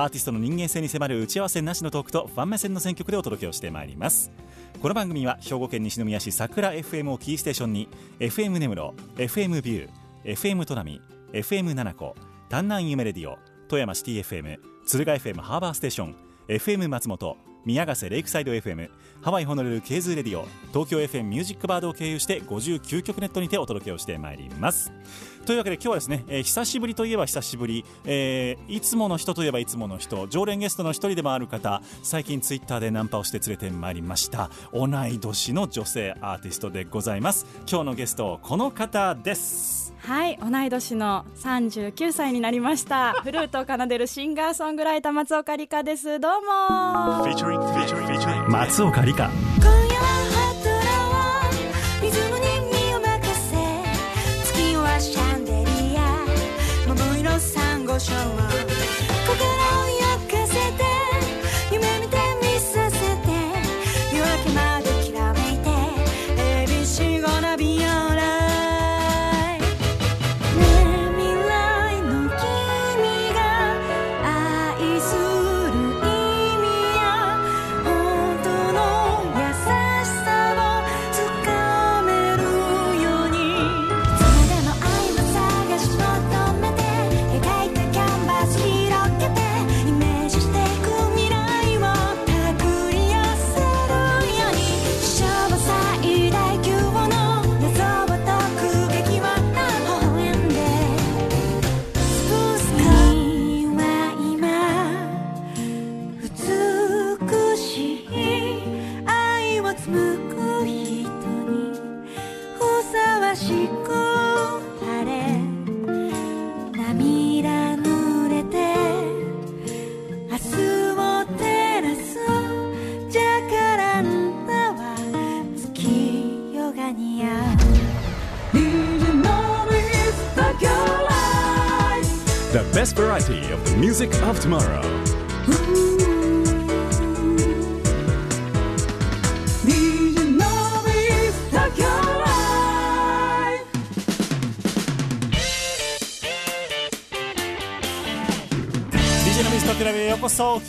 アーティストの人間性に迫る打ち合わせなしのトークとファン目線の選曲でお届けをしてまいります。この番組は兵庫県西宮市桜 FM をキーステーションに FM 根室 FM ビュー FM トナミ FM 七子丹南夢レディオ富山シティ FM 鶴ヶ FM ハーバーステーション FM 松本宮ヶ瀬レイクサイド FM ハワイホノルルケーズレディオ東京 FM ミュージックバードを経由して59曲ネットにてお届けをしてまいります。というわけで今日はですね、えー久しぶりといえば久しぶり、えーいつもの人といえばいつもの人常連ゲストの一人でもある方最近ツイッターでナンパをして連れてまいりました同い年の女性アーティストでございます。今日のゲストこの方です。はい同い年の39歳になりました。フルートを奏でるシンガーソングライター松岡里香です。どうも。Featuring, featuring, featuring. 松岡里香。今夜は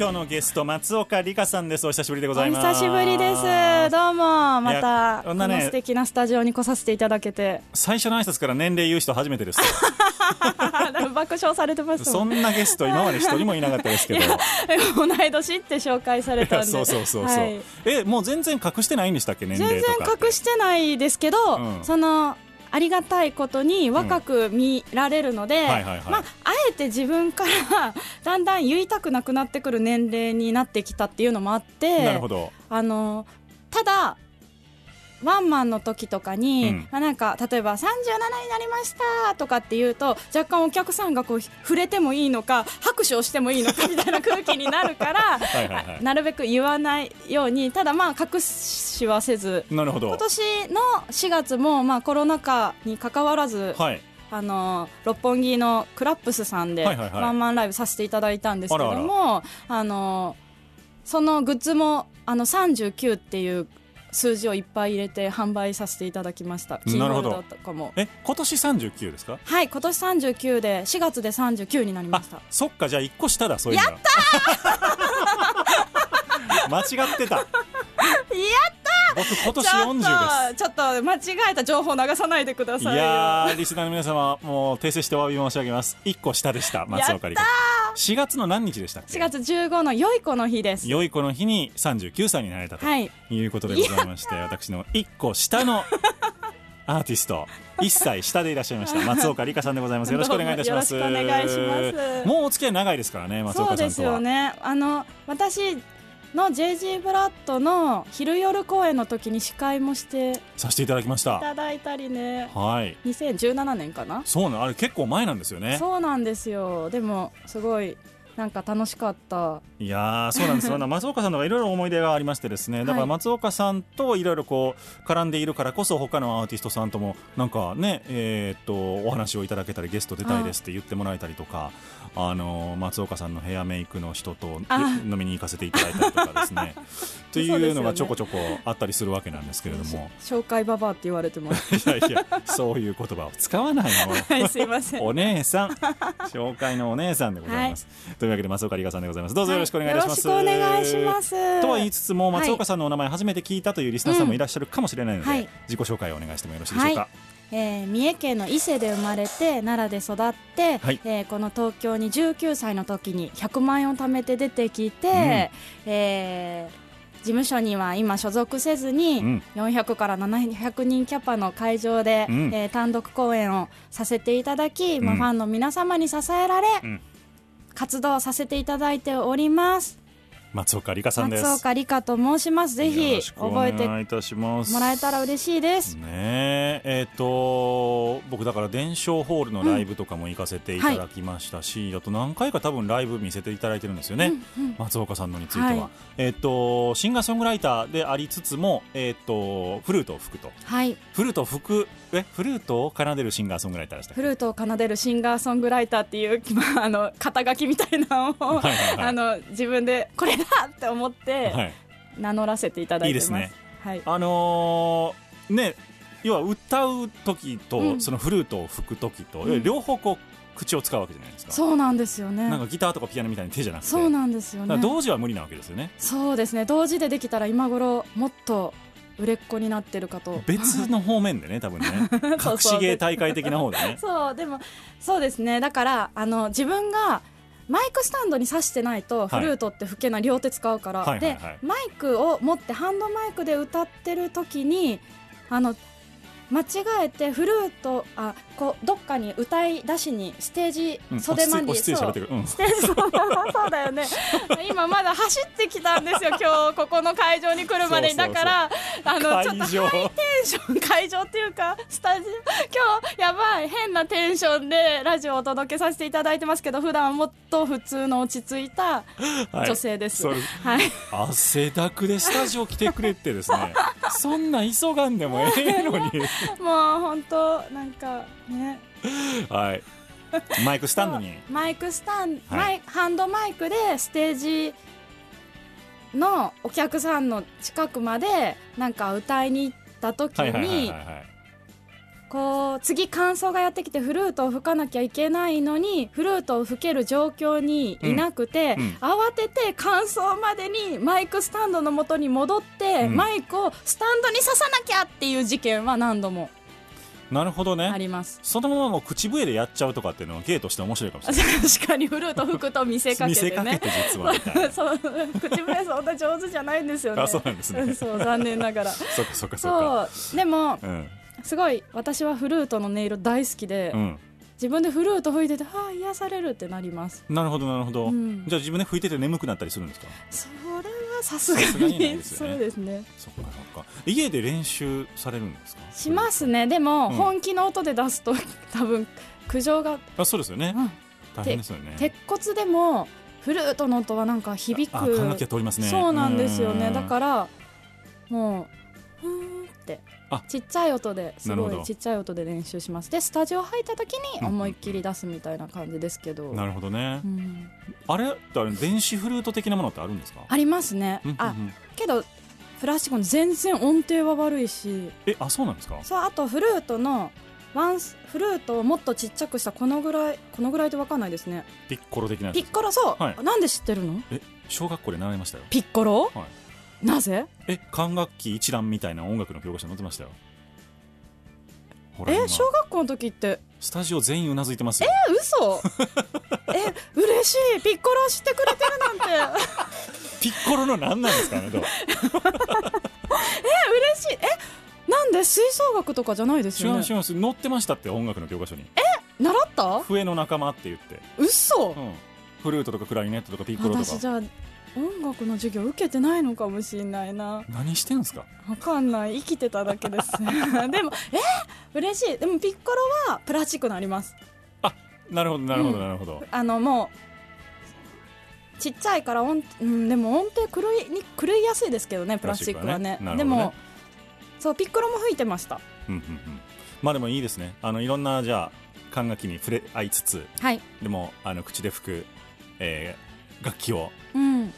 今日のゲスト松岡里香さんです。お久しぶりでごおざいます。久しぶりです。どうもまたこの素敵なスタジオに来させていただけて。最初の挨拶から年齢言う人初めてです 爆笑されてます。そんなゲスト今まで一人もいなかったですけど。同い年って紹介されたんで。そうそうそうそう、はい。えもう全然隠してないんでしたっけ年全齢とか然隠してないですけど、うん。そのありがたいことに若く見られるので、まあ、あえて自分から だんだん言いたくなくなってくる年齢になってきたっていうのもあってなるほど。あのただワンマンの時とかに、うん。まあ、なんか例えば37になりましたとかって言うと若干お客さんがこう触れてもいいのか拍手をしてもいいのかみたいな空気になるから はいなるべく言わないようにただまあ隠しはせずなるほど。今年の4月もまあコロナ禍に関わらず、はい。あの六本木のクラップスさんでワンマンライブさせていただいたんですけどもあのそのグッズもあの39っていう数字をいっぱい入れて販売させていただきました。キーホルダーとかも。え今年39ですか？はい今年39で4月で39になりまあした。そっかじゃあ1個下だそういうのやった間違ってた。や僕今年ちょ40です。ちょっと間違えた情報流さないでくだいさいよ。やーリスナーの皆様もう訂正してお詫び申し上げます。1個下でした松岡里香4月の何日でしたっけ？4月15の良い子の日です。良い子の日に39歳になられたとはい。いうことでございまして、私の1個下の アーティスト1歳下でいらっしゃいました 松岡里香さんでございます。よろしくお願いいたします。お願いします。もうお付き合い長いですからね松岡さんとは。そうですよね。あの私の JG ブラッドの昼夜公演の時に司会もしてさせていただきましいたただいたりね。はい。2017年かな。そうなのあれ結構前なんですよね。そうなんですよ。でもすごいなんか楽しかった。いやーそうなんですよ。松岡さんのいろいろ思い出がありましてですね。だからはい。松岡さんといろいろこう絡んでいるからこそ他のアーティストさんともなんかねえーっとお話をいただけたりゲスト出たいですって言ってもらえたりとかあの松岡さんのヘアメイクの人とあ。飲みに行かせていただいたりとかですね。というのがちょこちょこあったりするわけなんですけれども。紹介ババアって言われてます いやいやそういう言葉を使わないの。は いすいません。お姉さん。紹介のお姉さんでございます、というわけで松岡里香さんでございます。どうぞよろしくお願いいたします、はいよろしくお願いします。とは言いつつも松岡さんのお名前初めて聞いたというリスナーさんもいらっしゃるかもしれないので、はい。自己紹介をお願いしてもよろしいでしょうか、はいえー三重県の伊勢で生まれて奈良で育って、はい。えーこの東京に19歳の時に100万円を貯めて出てきて、えー事務所には今所属せずに、うん。400から700人キャパの会場で、うん。えー単独公演をさせていただき、まあ、うんファンの皆様に支えられ、うん。活動させていただいております松岡里香さんです。松岡里香と申します。ぜよひ覚えてもらえたら嬉しいです、ねええっ、と僕だから伝承ホールのライブとかも行かせていただきましたし、あと何回か多分ライブ見せていただいてるんですよね、松岡さんのについては、はい。えっ、とシンガーソングライターでありつつもえっ、とフルートを吹くと。はい。フルートを吹くえフルートを奏でるシンガーソングライターでしたフルートを奏でるシンガーソングライターっていう、まあ、あの肩書きみたいなのを、はいはいはい。あの自分でこれだって思ってはい。名乗らせていただいてます。いいですねはい、あのーね要は歌う時と、うん。そのフルートを吹く時と、うん。両方こう口を使うわけじゃないですか。そうなんですよね。なんかギターとかピアノみたいに手じゃなくて。そうなんですよね。同時は無理なわけですよね。そうですね。同時でできたら今頃もっと売れっ子になってるかと。別の方面でね多分ね。隠し芸大会的な方でね。そうでもそうですね。だからあの自分がマイクスタンドに挿してないとはい。フルートって吹けない両手使うから、はいはいはい。でマイクを持ってハンドマイクで歌ってる時にあの間違えてフルートあこうどっかに歌い出しにステージうん袖まで、落ち着いてそううん。ステージそうだよね。今まだ走ってきたんですよ今日ここの会場に来るまでに。だからあのちょっとハイテンション会場っていうかスタジオ。今日やばい変なテンションでラジオをお届けさせていただいてますけど普段はもっと普通の落ち着いたはい。女性です。それはい、汗だくでスタジオ来てくれってですね。そんな急がんでもええのに。もう本当なんかね。はい。マイクスタンドに。マイクスタン、はい。マイハンドマイクでステージのお客さんの近くまでなんか歌いに行った時にはいこう次感想がやってきてフルートを吹かなきゃいけないのにフルートを吹ける状況にいなくて、うん。うん。慌てて感想までにマイクスタンドの元に戻って、うん。マイクをスタンドに刺さなきゃっていう事件は何度もなるほどあねります。そのままもう口笛でやっちゃうとかっていうのは芸として面白いかもしれない。確かにフルート吹くと見せかけ見せてね。かけて実は。そう口笛そんな上手じゃないんですよね。あそうなんですね。そう残念ながら。そっかそっかそっか。でもうん。すごい私はフルートの音色大好きで、うん。自分でフルート吹いててああ癒されるってなります。なるほどなるほど、うん。じゃあ自分で吹いてて眠くなったりするんですか？それはさすがにね。そうですね。そっかそっか。家で練習されるんですか？しますね。でも、うん。本気の音で出すと 多分苦情が、あそうですよね、うん。大変ですよね。鉄骨でもフルートの音はなんか響く。あ管楽器が通りますね。そうなんですよね。だらからもうふーんって。あちっちゃい音ですごいちっちゃい音で練習します。でスタジオ入った時うん。に思いっきり出すみたいな感じですけど、なるほどね、うん。あれってあれ電子フルート的なものってあるんですか？ありますね、うんうんあけどプラスチックの全然音程は悪いし。えあそうなんですか？そうあとフルートのワンスフルートをもっとちっちゃくしたこのぐらいこのぐらいでわかんないですね。ピッコロ的なピッコロそう、はい。なんで知ってるの？え小学校で習いましたよ。ピッコロ、はいなぜ？え管楽器一覧みたいな音楽の教科書載ってましたよ。ほら今。え小学校の時って。スタジオ全員うなずいてますよ。え嘘。え嬉しい。ピッコロを知ってくれてるなんて。ピッコロの何なんですかねどう？え嬉しい。えなんで？吹奏楽とかじゃないですよね。違う違います。載ってましたって音楽の教科書に。習った？笛の仲間って言って、嘘。うん、フルートとかクラリネットとかピッコロとか。私じゃあ音楽の授業受けてないのかもしれないな。何してんすか？わかんない。生きてただけです。でもえ？嬉しい。でもピッコロはプラスチックのあります。なるほどなるほどうん。なるほど、あのもちっちゃいから音、うん、でも音程狂いに狂いやすいですけどねプラスチックはね。ね。ね。でもそうピッコロも吹いてました。うんうんうん。まあでもいいですね。あのいろんなじゃあ管楽器に触れ合いつつはい。でもあの口で吹く、えー楽器をうん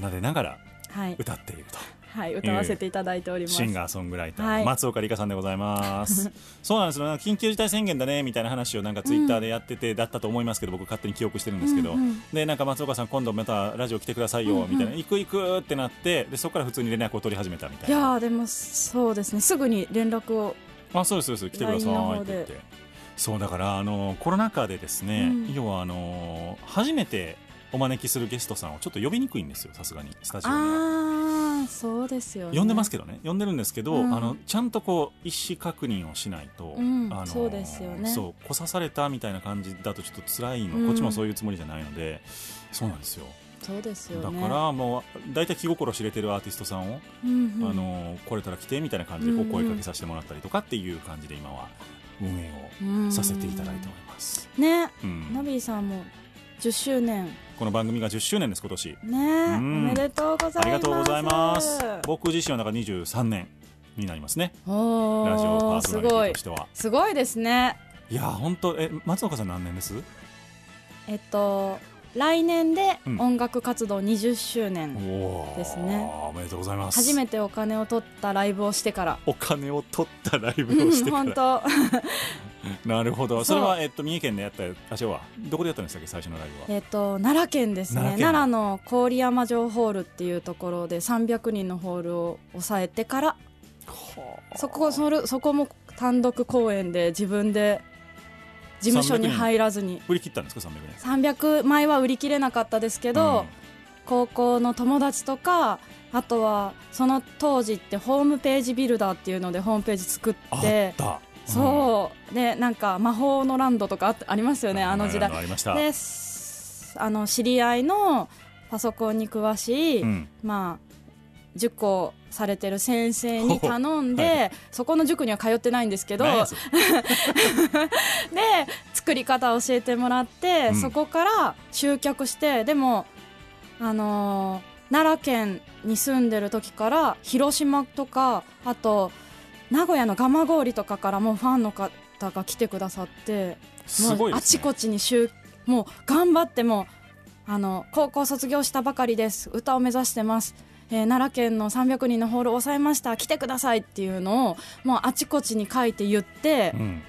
奏でながらはい、歌っていると。はい、歌わせていただいております、シンガーソングライター、はい。松岡里香さんでございます。そうなんですよ。緊急事態宣言だねみたいな話をなんかツイッターでやってて、だったと思いますけど僕勝手に記憶してるんですけど、うんうんでなんか松岡さん今度またラジオ来てくださいよ、うんうんみたいな行く行くってなってでそこから普通に連絡を取り始めたみたいな。いやーでもそうですね。すぐに連絡をあそうですそうです。来てくださいって言って。そうだからあのコロナ禍でですね、うん。要はあの初めてお招きするゲストさんをちょっと呼びにくいんですよさすがにスタジオには。ああそうですよね。呼んでますけどね。呼んでるんですけど、うん。あのちゃんとこう意思確認をしないと、うんあのそうですよね。そう来さされたみたいな感じだとちょっと辛いの、うん。こっちもそういうつもりじゃないのでそうなんですよ。そうですよね。だからもう大体気心知れてるアーティストさんを、うんうん。あの来れたら来てみたいな感じでこう声かけさせてもらったりとかっていう感じで今は運営うんをさせていただいております、ね。うん。ナビーさんも10周年この番組が10周年です今年。ねおん。めでとうございます。ありがとうございます。僕自身はなんか23年になりますね。おラジオパーーソナリテすごいィとしては。すごいですね。いや本当え松岡さん何年です？えっと来年でうん。音楽活動20周年、ですね。おめでとうございます。初めてお金を取ったライブをしてから。お金を取ったライブをしてか 本ら当なるほど。それは、えっと、三重県でやったあ違うわどこでやったんでしたっけ最初のライブは？えっと奈良県ですね。奈良の郡山城ホールっていうところで300人のホールを抑えてからそこそれそこも単独公演で自分で事務所に入らずに。売り切ったんですか？300年300枚は売り切れなかったですけど、高校の友達とかあとはその当時ってホームページビルダーっていうのでホームページ作っあてったそう。でなんか魔法のランドとかあありますよねあの時代。ありました。ですあの知り合いのパソコンに詳しい、うん。まあ塾をされてる先生に頼んで、はそこの塾には通ってないんですけどで 作り方を教えてもらって、うん。そこから集客してでも、あのー奈良県に住んでる時から広島とかあと名古屋の蒲郡とかからもファンの方が来てくださってすごいね、あちこちに集もう頑張ってもあの高校卒業したばかりです。歌を目指してます、えー奈良県の300人のホールを抑えました。来てくださいっていうのをもうあちこちに書いて言って、うん。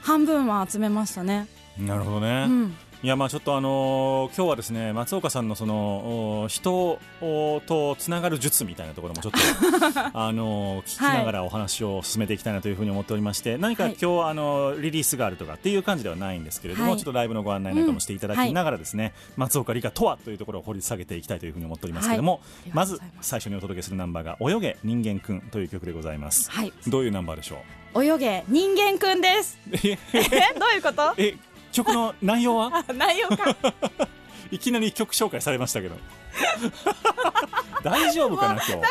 半分は集めましたね、なるほどね、うん、いやまあちょっとあのー今日はですね松岡さんのそのお人おとつながる術みたいなところもちょっと あのー聞きながらお話を進めていきたいなというふうに思っておりまして、何かはい今日あのーリリースがあるとかっていう感じではないんですけれども、はい。ちょっとライブのご案内なんかもしていただきながらですね、松岡里香とはというところを掘り下げていきたいというふうに思っておりますけれども、はい。まず最初にお届けするナンバーが「泳げ人間くん」という曲でございます、はい。どういうナンバーでしょ泳げ人間くんです。どういうこと？え曲の内容は？あ 内容か。いきなり曲紹介されましたけど。大丈夫かな今日今日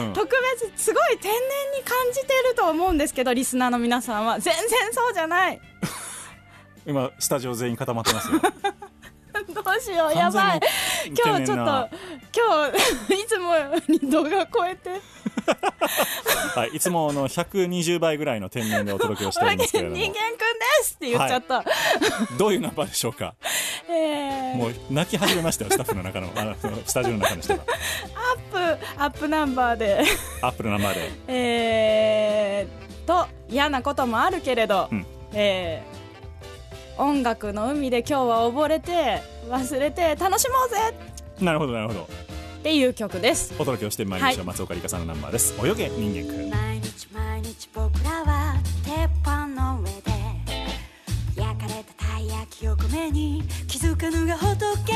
はうん。特別すごい天然に感じてると思うんですけどリスナーの皆さんは。全然そうじゃない。今スタジオ全員固まってますよ。どうしようやばい。今日ちょっと今日いつもに動画超えて。と、はい、いつもの120倍ぐらいの天然でお届けをしておりますけれども。人間くんですって言っちゃった、どういうナンバーでしょうか？えー。もう泣き始めましたよスタッフの中の。あのスタジオの中の人が。アップアップナンバーで。アップルナンバーで。えーっと嫌なこともあるけれど、うん。えー音楽の海で今日は溺れて忘れて楽しもうぜ。なるほどなるほどっていう曲です。お届けをしてまいりましょう、はい。松岡里香さんのナンバーです。泳げ人間くん。毎日毎日僕らは鉄板の上で焼かれたたい焼きを米に気づかぬが仏。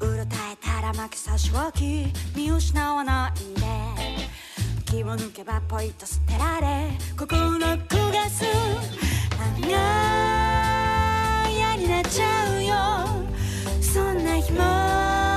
うろたえたら負け差し置き見失わないで。気を抜けばポイと捨てられ心焦がす。何が嫌になっちゃうよ。そんな日も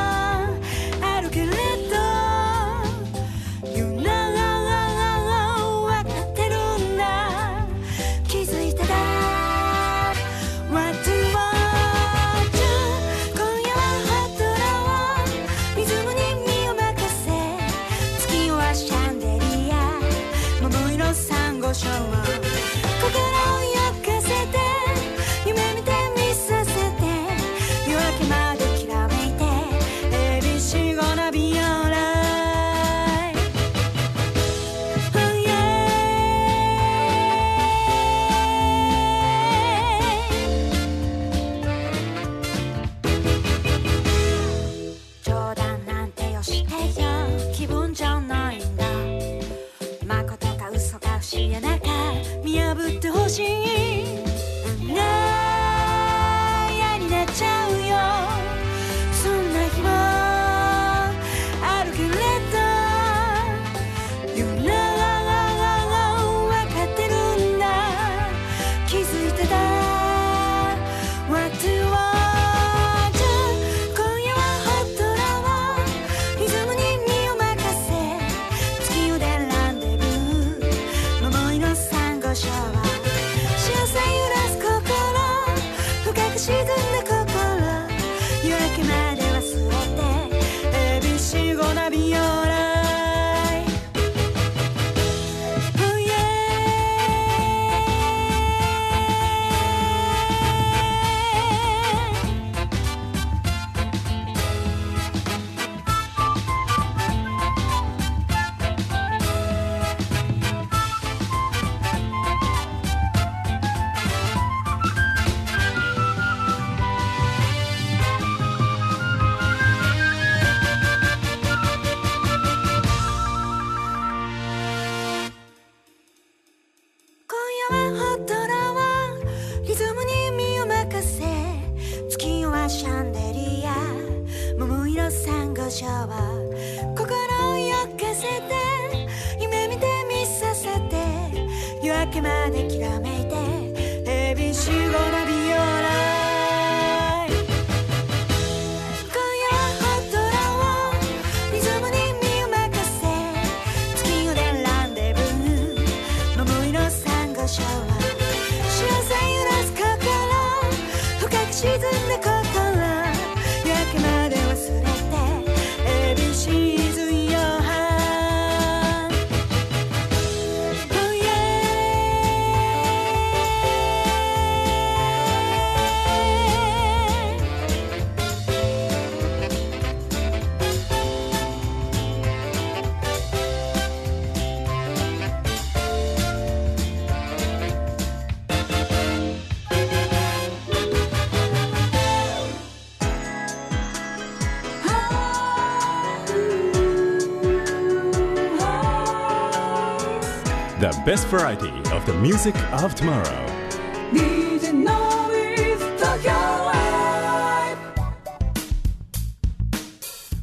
best variety of the music of tomorrow」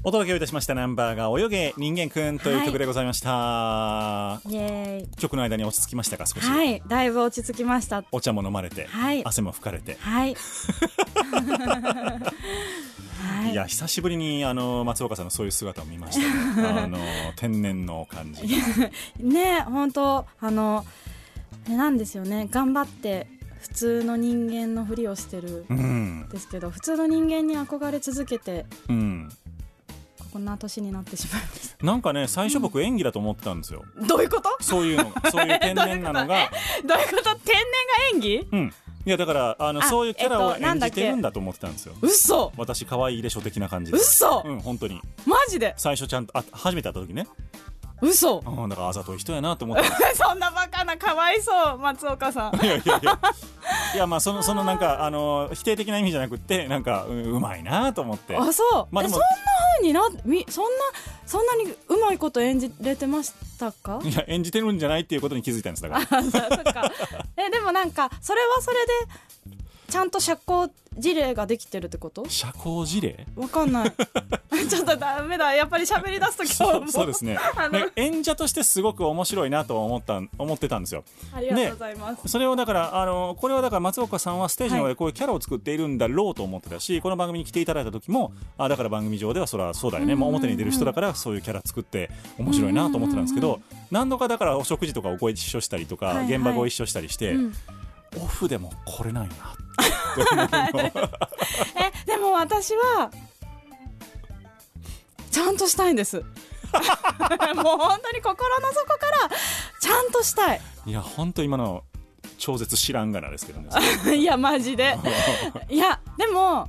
お届けをいたしましたナンバーが泳げ人間くんという曲でございました、イエーイ。曲の間に落ち着きましたか少し、はい。だいぶ落ち着きました。お茶も飲まれて、はい。汗も拭かれて、はいはいい、や久しぶりにあの松岡さんのそういう姿を見ましたね。あの天然の感じ。ね本当あのねなんですよね。頑張って普通の人間のふりをしてるうん。んですけど普通の人間に憧れ続けてうん。こんな年になってしまいましなんかね最初僕演技だと思ってたんですよ、たどういうこと？そういうのがそういう天然なのが。どういうこと？天然が演技？うんいやだからあのあそういうキャラを演じてるんだと思ってたんですよ。嘘！私可愛いでしょ的な感じで。嘘！うん本当に。マジで？最初ちゃんとあ初めて会った時ね嘘。うんだからあざとい人やなと思って。た そんなバカなかわいそう松岡さん。いやいやいや。いやまあそのそのなんかあの否定的な意味じゃなくってなんかううまいなと思って。あそう、まあでもえそんな風になみそんなそんなにうまいこと演じれてましたか？いや演じてるんじゃないっていうことに気づいたんですだから。あそそっか。えでもなんかそれはそれでちゃんと社交辞令ができてるってこと？社交辞令？わかんない。ちょっとダメだやっぱり喋り出すと今そう日もそうですね。演者としてすごく面白いなとは思った思ってたんですよ。ありがとうございます、それをだからあのこれはだから松岡さんはステージの上でこういうキャラを作っているんだろうと思ってたし、この番組に来ていただいた時もあだから番組上ではそれはそうだよね、もう表に出る人だからそういうキャラ作って面白いなと思ってたんですけど、何度かだからお食事とかをご一緒したりとか、はいはい。現場ご一緒したりして、うんオフでもこれないな えでも私はちゃんとしたいんです。もう本当に心の底からちゃんとしたい。いや本当今の超絶知らんがなですけどね。いやマジで。いやでも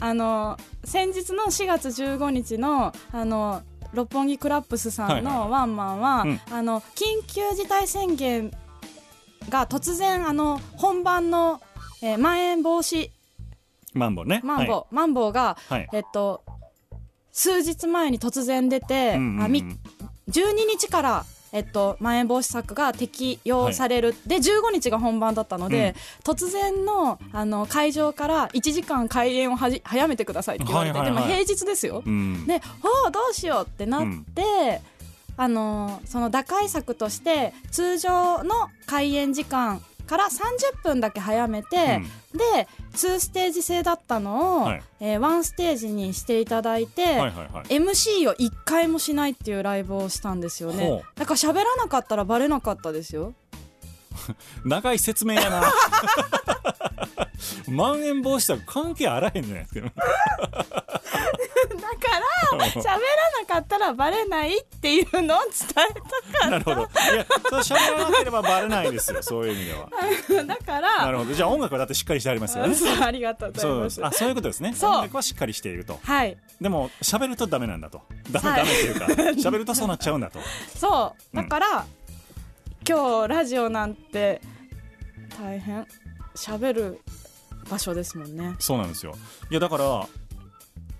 あの先日の4月15日のあの六本木クラップスさんのワンマンは、うん。あの緊急事態宣言が突然あの本番の、えーまん延防止。マンボウね。マンボウ、マンボウが、はい。えっと数日前に突然出て、うんうんうん。あみ12日から、えっと、まん延防止策が適用される、で15日が本番だったので、突然のあの会場から1時間開演をはじ早めてくださいって言われて、はいはいはい。でも平日ですよ、うん。でおおどうしようってなって、あのその打開策として通常の開演時間から30分だけ早めて、で2ステージ制だったのを、はい。えー1ステージにしていただいて、はいはいはい。MC を1回もしないっていうライブをしたんですよほねう。だから喋らなかったらバレなかったですよ 長い説明やな。まん延防止策関係あらへんじゃないですかだから喋らなかったらバレないっていうのを伝えなるほど。いやそれ喋らなければバレないですよそういう意味では。た だからなるほど。じゃあ音楽はだってしっかりしてありますよね。そうありがとうございそう。ますあそういうことですね。音楽はしっかりしていると。はい。でも喋るとダメなんだと。ダメ、はい。ダメっていうか喋るとそうなっちゃうんだと。そう。だから、今日ラジオなんて大変喋る場所ですもんね。そうなんですよ。いやだから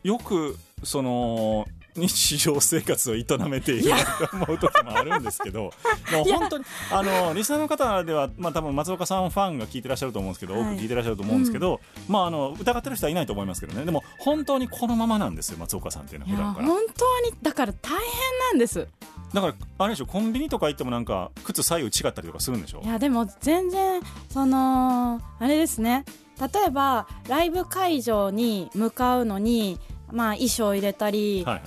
よくその日常生活を営めているなと思う時もあるんですけど もう本当にあのリスナーの方では、まあ、多分松岡さんファンが聞いてらっしゃると思うんですけど、はい。多く聞いてらっしゃると思うんですけど、まあ、あの疑ってる人はいないと思いますけどねでも本当にこのままなんですよ松岡さんっていうのは普段から本当にだから大変なん。ですだからあれでしょコンビニとか行ってもなんか靴左右違ったりとかするんでしょ？いやでも全然そのあれですね。例えばライブ会場に向かうのにまあ衣装入れたり、はいはい。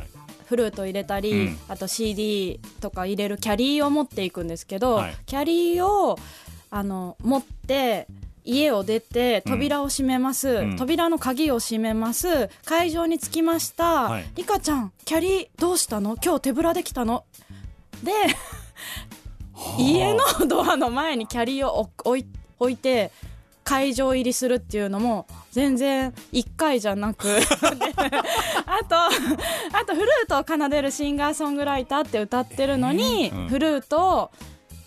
フルート入れたり、うん。あと CD とか入れるキャリーを持っていくんですけど、はい。キャリーをあの持って家を出て扉を閉めます、うん。扉の鍵を閉めます。会場に着きました、はい。リカちゃんキャリーどうしたの？今日手ぶらできたの？で家のドアの前にキャリーを置い置いて会場入りするっていうのも全然1回じゃなく。で あとあとフルートを奏でるシンガーソングライターって歌ってるのに、うん。フルートを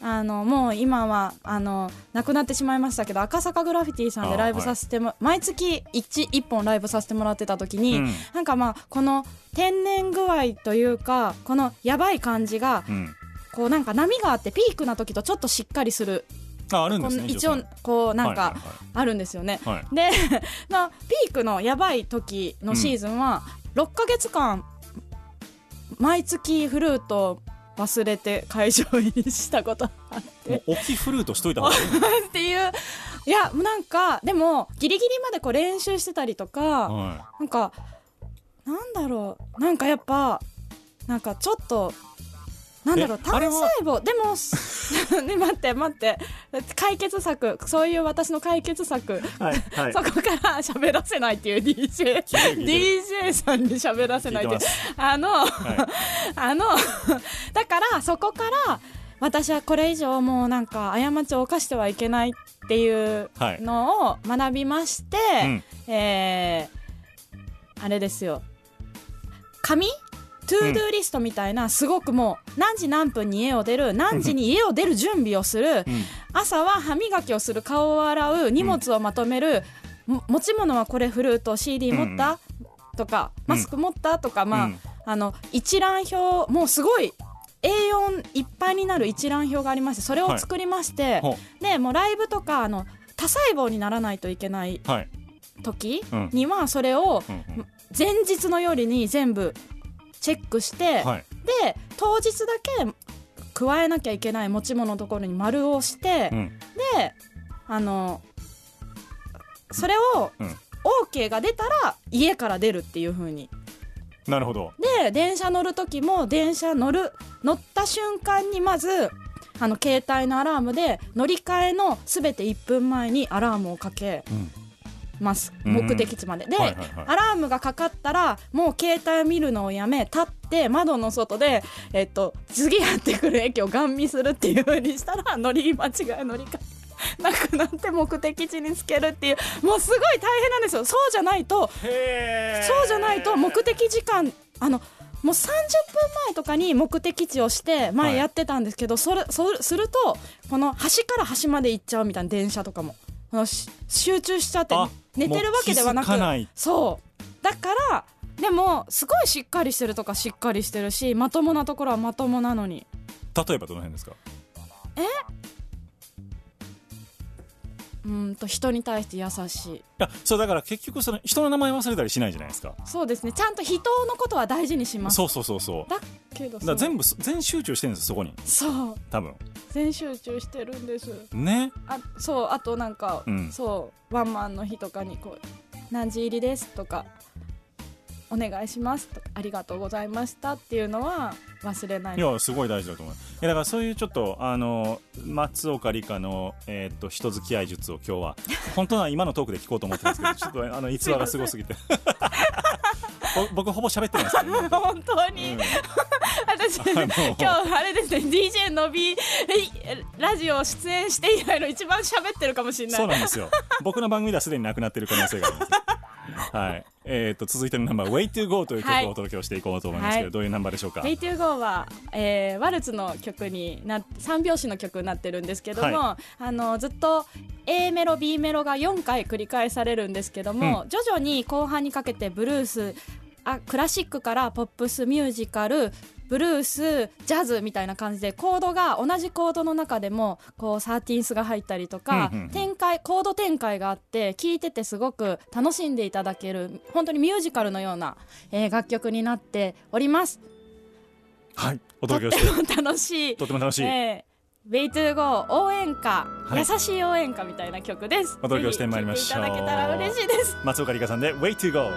あのもう今はあの亡くなってしまいましたけど赤坂グラフィティさんでライブさせても、毎月 1, 1本ライブさせてもらってた時に、うん。なんかまあこの天然具合というかこのやばい感じがうん。こうなんか波があってピークな時とちょっとしっかりするああるんですこの一応。こうなんかはいはいあるんですよね。はい。はいで まあピークのやばい時のシーズンは6ヶ月間毎月フルートを忘れて会場入りしたことあって。大きいフルートしといた方がいいっていう。いやなんかでもギリギリまでこう練習してたりとかはなんかなんだろう。なんかやっぱなんかちょっとなんだろう単細は胞。でも ね待って待って。解決策。そういう私の解決策、いはいはい。そこから喋らせないっていう DJ DJ さんに喋らせないっていう。あの、はい。あのだからそこから私はこれ以上もうなんか過ちを犯してはいけないっていうはいのを学びまして、うん。えーあれですよ。紙？ to do list みたいなすごくもう何時何分に家を出る何時に家を出る準備をするうん朝は歯磨きをする顔を洗う荷物をまとめる、も持ち物はこれフルート CD 持った、とかマスク持ったとか、まあうんあの一覧表もうすごい A4 いっぱいになる一覧表がありましてそれを作りまして、ほでもうライブとかあの多細胞にならないといけないはい。時うん。にはそれを前日の夜に全部チェックして、はい。で当日だけ加えなきゃいけない持ち物のところに丸をして、うん。であのそれをうん。OK が出たら家から出るっていう風に。なるほど。で電車乗る時も電車乗る乗った瞬間にまずあの携帯のアラームで乗り換えの全て1分前にアラームをかけうんます。うん。目的地まで、で、はいはいはい。アラームがかかったらもう携帯を見るのをやめ立って窓の外で、えっと、次やってくる駅をガン見するっていう風にしたら 乗り間違い乗り換えなくなって目的地につけるっていうもうすごい大変なんですよ。そうじゃないとそうじゃないと目的時間あのもう30分前とかに目的地をして前やってたんですけど、それそうするとこの端から端まで行っちゃうみたいな電車とかも。集中しちゃってあ寝てるわけではなくそう。だからでもすごいしっかりしてるとかしっかりしてるしまともなところはまともなのに。例えばどの辺ですか？うーんと人に対して優しい。いやそうだから結局その人の名前忘れたりしないじゃないですか。そうですね。ちゃんと人のことは大事にします。そうそうそうそう。だだけどから全部全集中してるんですそこに。そう。多分。全集中してるんです。ね。あそうあとなんか、うん。そうワンマンの日とかにこう「何時入りです」とか「お願いします」とか「ありがとうございました」っていうのは忘れない。いやすごい大事だと思う。いやだからそういうちょっとあの松岡里香の、えーっと人付き合い術を今日は 本当は今のトークで聞こうと思ってたんですけどちょっとあの逸話がすごすぎて。ぼ僕ほぼ喋ってないんですね 本当に、うん。私今日あれですね DJ のびえラジオ出演して以来の一番喋ってるかもしれない。そうなんですよ。僕の番組ではすでになくなってる可能性があります はい。えー、と続いてのナンバー「Way to Go」という曲はい。をお届けをしていこうと思いますけど、はい。どういうナンバーでしょうか？Way to Go は、えーワルツの曲にな三拍子の曲になってるんですけども、はあのずっと A メロ B メロが4回繰り返されるんですけども、徐々に後半にかけてブルースあクラシックからポップスミュージカルブルースジャズみたいな感じでコードが同じコードの中でもこうサーティンスが入ったりとか、うんうんうん展開コード展開があって聴いててすごく楽しんでいただける本当にミュージカルのような、えー楽曲になっております。はいお届けをしても楽しい。とても楽しい、えー、Way to Go 応援歌、はい優しい応援歌みたいな曲です。お届けをしてまいりましょういただけたら嬉しいです。松岡里香さんで「Way to Go」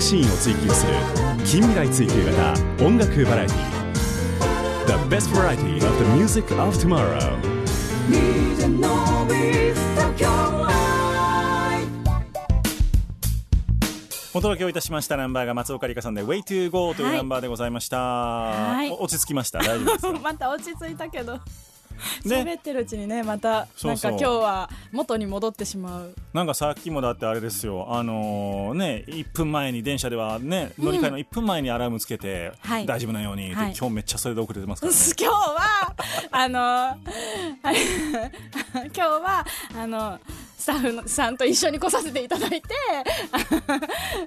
楽シーンを追求する近未来追求型音楽バラエティ The best variety of the music of tomorrow お届けをいたしましたナンバーが松岡里香さんで Way to Go というはいナンバーでございました、はいお落ち着きました大丈夫ですかまた落ち着いたけどね 喋ってるうちにねまたなんか今日は元に戻ってしまう。なんかさっきもだってあれですよ。あのーね1分前に電車ではね乗り換えの1分前にアラームつけて、はい。大丈夫なようにはい。今日めっちゃそれで遅れてますからね。今日はあのあれ 今日はあのスタッフのさんと一緒に来させていただいて、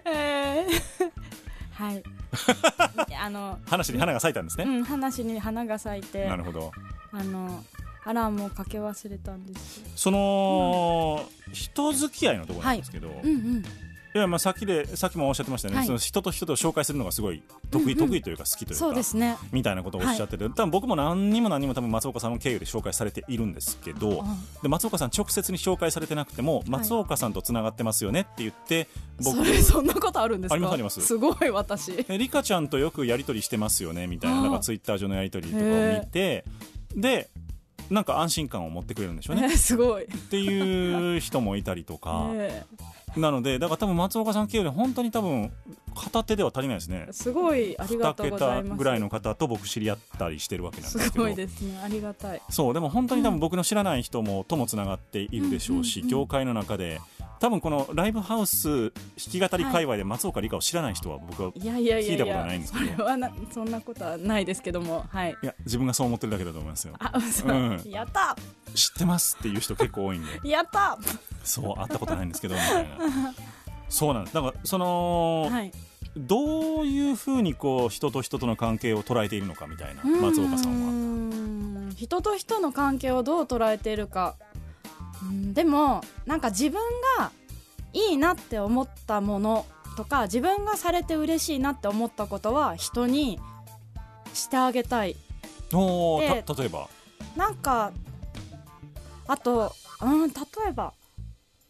えーはい。あの、話に花が咲いたんですね、うん、話に花が咲いて。なるほどあのアラームをかけ忘れたんです。よその、人付き合いのところなんですけど、うんうん。いやまあさっきでさっきもおっしゃってましたよね、はい。その人と人と紹介するのがすごい得意、うんうん。得意というか好きというかそうですね。みたいなことをおっしゃってて、多分僕も何にも何にも多分松岡さんの経由で紹介されているんですけど、うん。で松岡さん直接に紹介されてなくても松岡さんとつながってますよねって言って、僕そんなことあるんですか？ありますあります。すごい私。えリカちゃんとよくやり取りしてますよねみたいななんかツイッター上のやり取りとかを見てでなんか安心感を持ってくれるんでしょうね。え すごい、っていう人もいたりとか、え。なのでだから多分松岡さん経由で本当に多分片手では足りないですね。すごいありが2とうございます。桁ぐらいの方と僕知り合ったりしてるわけなんですすけど。ごいですね。ありがたい。そうでも本当に多分僕の知らない人もともつながっているでしょうし、うんうんうん。業界の中で多分このライブハウス弾き語り界隈で松岡里香を知らない人は僕はい。やいやいやい聞いたことやないんですけど。それはなそんなことはないですけど。もはいいや自分がそう思ってるだけだと思いますよ。あ嘘、う。ん。やった。知ってますっていう人結構多いんで。やった。そう会ったことないんですけどみたいな。そうなんですだからその、はい。どういうふうにこう人と人との関係を捉えているのかみたいな松岡さんは。人と人の関係をどう捉えているかうん。でもなんか自分がいいなって思ったものとか自分がされて嬉しいなって思ったことは人にしてあげたい。おた例えば？なんかあとうん例えば。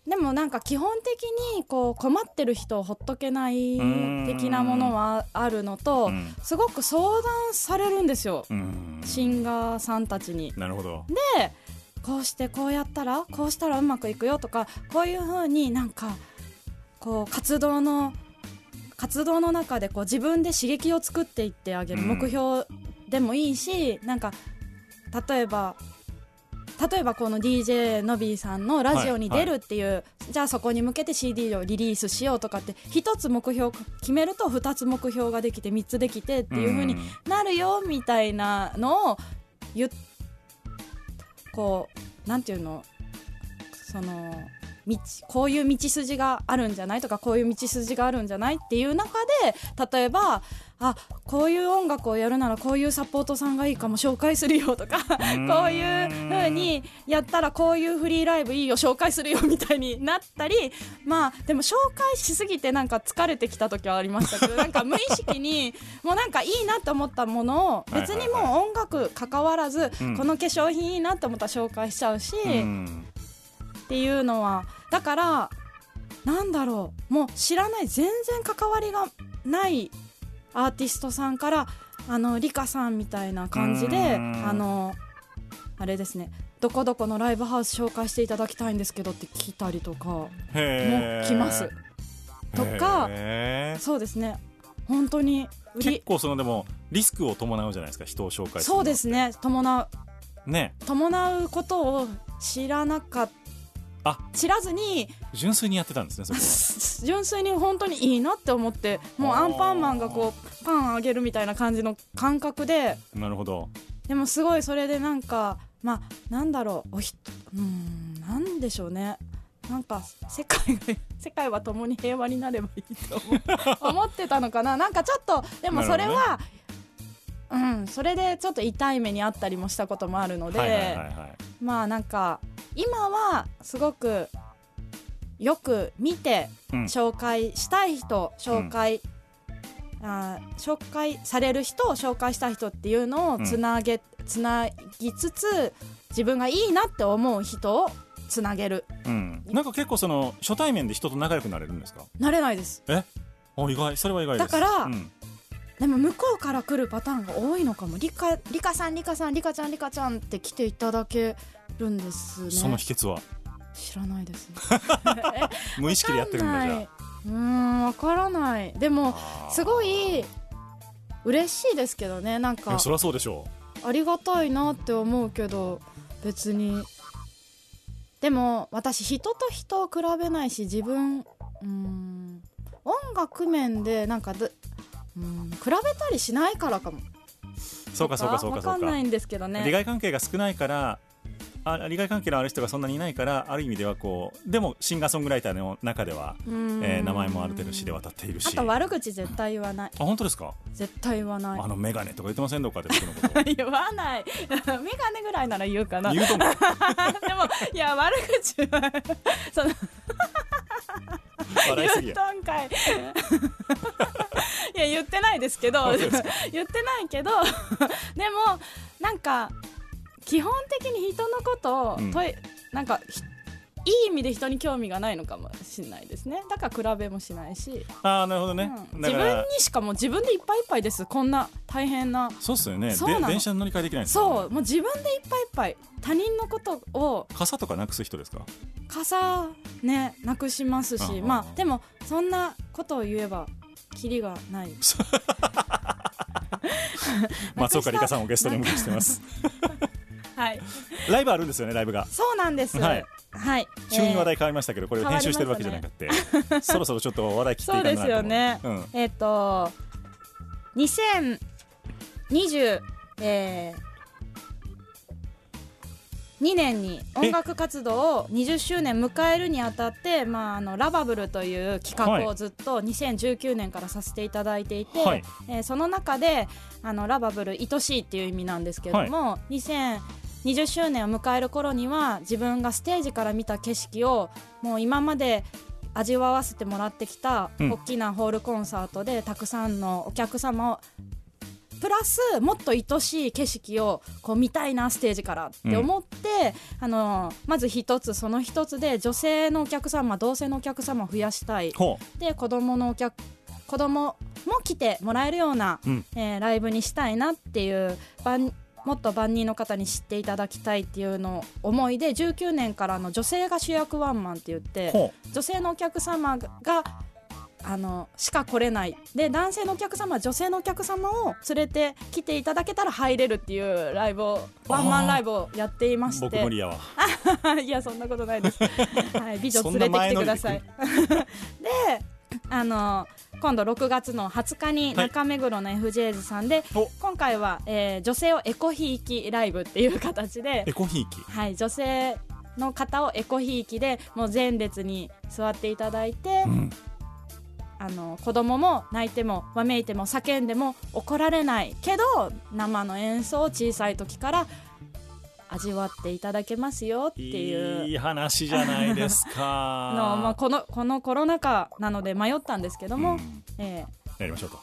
でもなんか基本的にこう困ってる人をほっとけないん的なものはあるのとうん。すごく相談されるんですよ。うん。シンガーさんたちに。なるほど。でこうしてこうやったらこうしたらうまくいくよとかこういう風になんかこう活動の活動の中でこう自分で刺激を作っていってあげるうん。目標でもいいし、なんか例えば例えばこの DJ のびーさんのラジオに出るっていう、じゃあそこに向けて CD をリリースしようとかって一つ目標を決めると二つ目標ができて三つできてっていう風になるよみたいなのを言っこうなんていうの？その道こういう道筋があるんじゃないとかこういう道筋があるんじゃないっていう中で例えばあこういう音楽をやるならこういうサポートさんがいいかも紹介するよとかん。こういう風にやったらこういうフリーライブいいよ紹介するよみたいになったりまあでも紹介しすぎてなんか疲れてきた時はありましたけど なんか無意識にもうなんかいいなと思ったものを別にもう音楽関わらずうん。この化粧品いいなと思ったら紹介しちゃうし、うんっていうのはだからなんだろうもう知らない全然関わりがないアーティストさんからあのリカさんみたいな感じでうん。あのあれですねどこどこのライブハウス紹介していただきたいんですけどって来たりとかも来ます。とかそうですね。本当に売結り構そのでもリスクを伴うじゃないですか人を紹介するのそうですね。伴うね。伴うことを知らなかったあ。知らずに。純粋にやってたんですねそこは。純粋に本当にいいなって思ってもうアンパンマンがこうパンあげるみたいな感じの感覚で。なるほど。でもすごいそれでなんかまあなんだろうおひうーんなんでしょうね。なんか世界が 世界は共に平和になればいいと思う。思ってたのかな。なんかちょっとでもそれは、うんそれでちょっと痛い目にあったりもしたこともあるので、はいはいはいはい。まあなんか今はすごくよく見てうん。紹介したい人紹介、あー紹介される人紹介したい人っていうのをつなげ、つなぎつつ自分がいいなって思う人をつなげる。うん、なんか結構その初対面で人と仲良くなれるんですか？なれないです。え？お意外。それは意外です。だからうんでも向こうから来るパターンが多いのかも。リカリカさんリカさんリカちゃんリカちゃんって来ていただけるんですね。その秘訣は？知らないです 無意識でやってるんだじゃうーんわからない。でもあすごい嬉しいですけどね。なんかそりゃそうでしょありがたいなって思うけど別に。でも私人と人を比べないし自分うーん音楽面でなんかどうん比べたりしないからかも。うそうかそうかそうかそうか。わかんないんですけどね。利害関係が少ないからあ利害関係のある人がそんなにいないからある意味ではこうでもシンガーソングライターの中では、うん。えー名前もある程度知れ渡っているし。あと悪口絶対言わない。あ本当ですか？絶対言わない。あのメガネとか言ってませんどっかで僕のこと。言わない。メガネぐらいなら言うかな。でも言うと思う。いや悪口はその笑いすぎや。言ったんかいいや言ってないですけど言ってないけど でもなんか基本的に人のことを、うん。といなんかひいい意味で人に興味がないのかもしれないですね。だから比べもしないし、ああなるほどね、うん。自分にしかも自分でいっぱいいっぱいです。こんな大変な。そうっすよね。そう電車に乗り換えできないんですよね。そう。もう自分でいっぱいいっぱい。他人のことを傘とかなくす人ですか？傘ねなくしますし。まあでもそんなことを言えばキリがない。松岡里香さんをゲストにお迎えしてます。はい。ライブあるんですよねライブが。そうなんです。はい。はい。急に話題え変わりましたけどこれ編集してるわけじゃなくて、そろそろちょっと話題切っていかなそうですよね。うん。ーえっ、と2020えー2年に音楽活動を20周年迎えるにあたって、まあ、あのラバブルという企画をずっと2019年からさせていただいていて、はい。えーその中であのラバブル愛しいっていう意味なんですけれども、2020周年を迎える頃には自分がステージから見た景色をもう今まで味わわせてもらってきたうん。大きなホールコンサートでたくさんのお客様をプラスもっと愛しい景色をこう見たいなステージからって思って、あのまず一つその一つで女性のお客様同性のお客様を増やしたい。ほで子供のお客子供も来てもらえるような、うん。えーライブにしたいなっていう万もっと万人の方に知っていただきたいっていうのを思いで19年からの女性が主役ワンマンって言って女性のお客様があのしか来れない。で男性のお客様は女性のお客様を連れて来ていただけたら入れるっていうライブをワンマンライブをやっていまうして。僕無理やわ。いやそんなことないです。はい、美女連れてきてください。で、あの今度6月の20日にはい。中目黒の FJs さんで、お。今回は、えー女性をエコひいきライブっていう形でエ、コひいき。はい、女性の方をエコひいきでもう前列に座っていただいて、うんあの子供も泣いてもわめいても叫んでも怒られないけど生の演奏を小さい時から味わっていただけますよっていう。いい話じゃないですか。の、まあ、このこのコロナ禍なので迷ったんですけども、うん。えやりましょうと。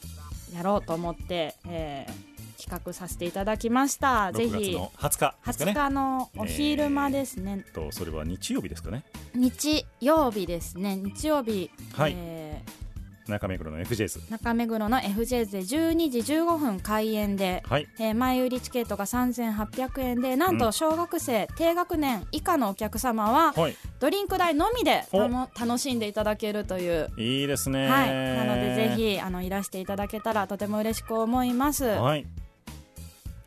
ーやろうと思って、えー企画させていただきました。ぜ6月ひの20日ですか20ね日のお昼間ですね、とそれは日曜日ですかね。日曜日ですね。日曜日、はい。え中目黒の FJs ー中目黒の FJs で12時15分開演で、はい。えー前売りチケットが3800円でなんと小学生、低学年以下のお客様ははい。ドリンク代のみで楽しんでいただけるという。いいですね。はい、なのでぜひあのいらしていただけたらとても嬉しく思います。ははい。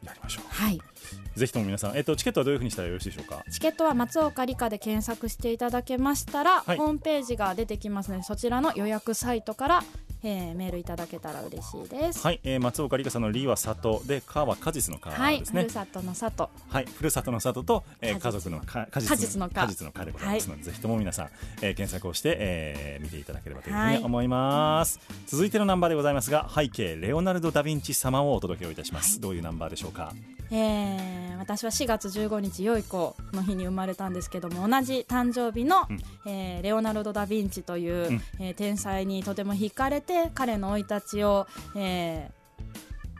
やりましょい、うぜひとも皆さんえっとチケットはどういうふうにしたらよろしいでしょうか？チケットは松岡理香で検索していただけましたら、はい。ホームページが出てきますのでそちらの予約サイトから、えーメールいただけたら嬉しいです。はい、えー、松岡里香さんの「り」は里で「か」は果実の「か」はい、ですね。ふるさとの里。はい、ふるさとの里と、えー、家族のか果果実のか果実のかでございますので、ぜひとも皆さん、えー、検索をして、えー見ていただければというふうに思います、続いてのナンバーでございますが背景レオナルド・ダ・ヴィンチ様をお届けをいたします、どういうナンバーでしょうか？えー私は4月15日良い子の日に生まれたんですけども同じ誕生日の、うん。えーレオナルド・ダ・ヴィンチという、うん。えー天才にとても惹かれて彼の生い立ちを、えー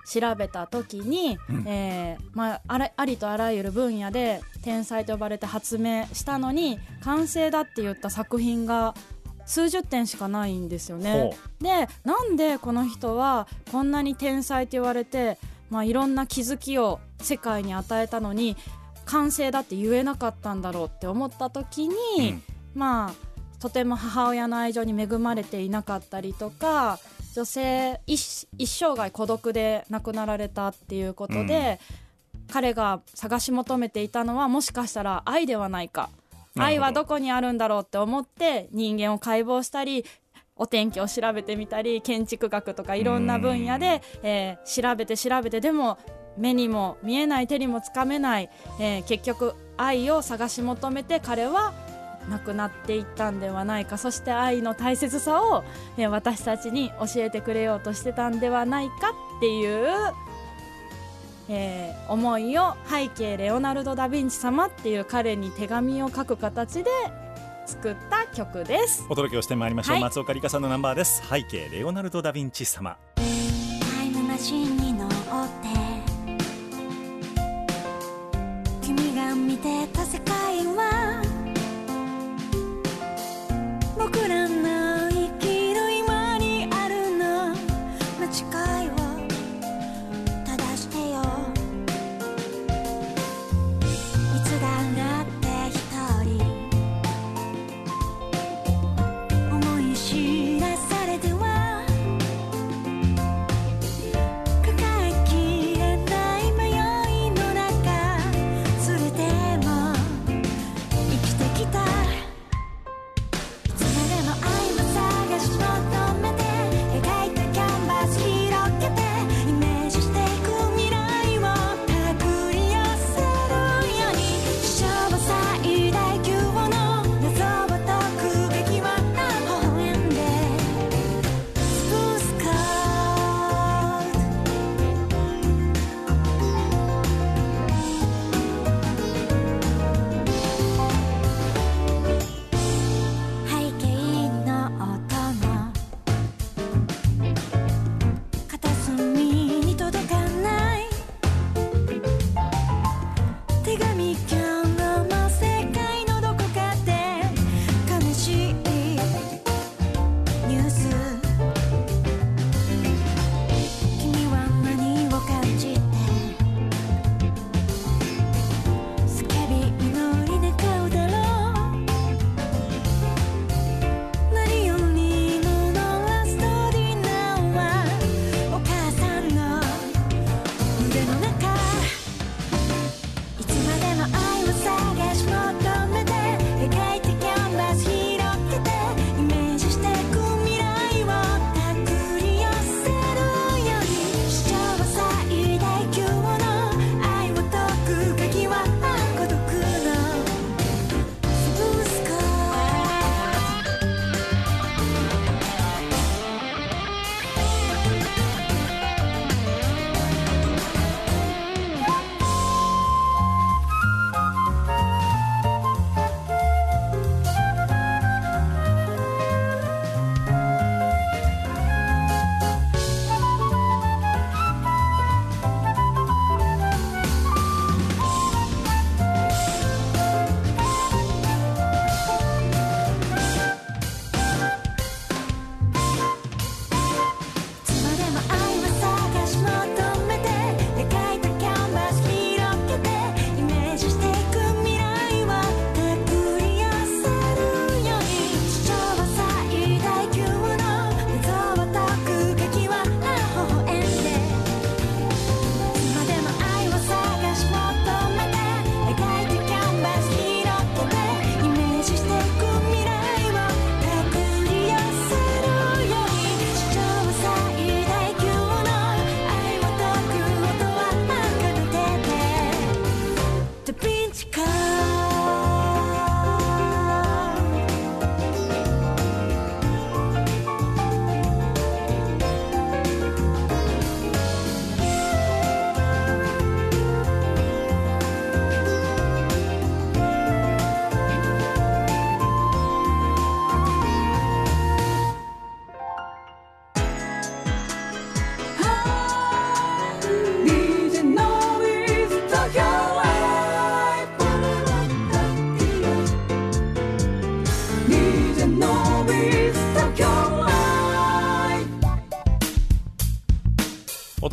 調べた時に、うん。えーまあ、あらありとあらゆる分野で天才と呼ばれて発明したのに完成だって言った作品が数十点しかないんですよね。ほ。でなんでこの人はこんなに天才と言われて、まあ、いろんな気づきを世界に与えたのに完成だって言えなかったんだろうって思った時に、うん。まあとても母親の愛情に恵まれていなかったりとか女性一一生涯孤独で亡くなられたっていうことで、彼が探し求めていたのはもしかしたら愛ではないか。愛はどこにあるんだろうって思って人間を解剖したりお天気を調べてみたり建築学とかいろんな分野で、えー調べて調べてでも目にも見えない手にもつかめない、えー結局愛を探し求めて彼は亡くなっていったんではないか。そして愛の大切さを、えー私たちに教えてくれようとしてたんではないかっていう、えー思いを背景レオナルド・ダ・ヴィンチ様っていう彼に手紙を書く形で作った曲です。お届けをしてまいりましょう、はい。松岡里香さんのナンバーです。背景レオナルド・ダ・ヴィンチ様。タイムマシンに乗って。君が見てた世界は僕らの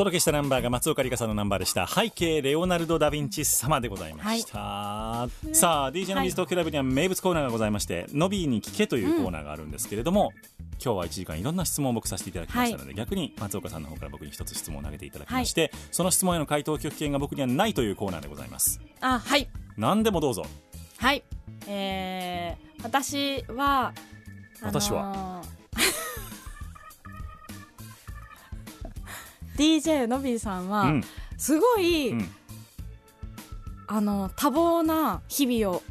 届けしたナンバーが松岡里香さんのナンバーでした。背景レオナルド・ダ・ヴィンチ様でございました、さあ DJ のビーズ東京ライブには名物コーナーがございまして、ノビーに聞けというコーナーがあるんですけれども、今日は1時間いろんな質問を僕させていただきましたので、逆に松岡さんの方から僕に一つ質問を投げていただきまして、その質問への回答拒否権が僕にはないというコーナーでございます。あはい。何でもどうぞ。はい。えー、私は私は、DJ のびーさんは、うん。すごい、うん。あの多忙な日々を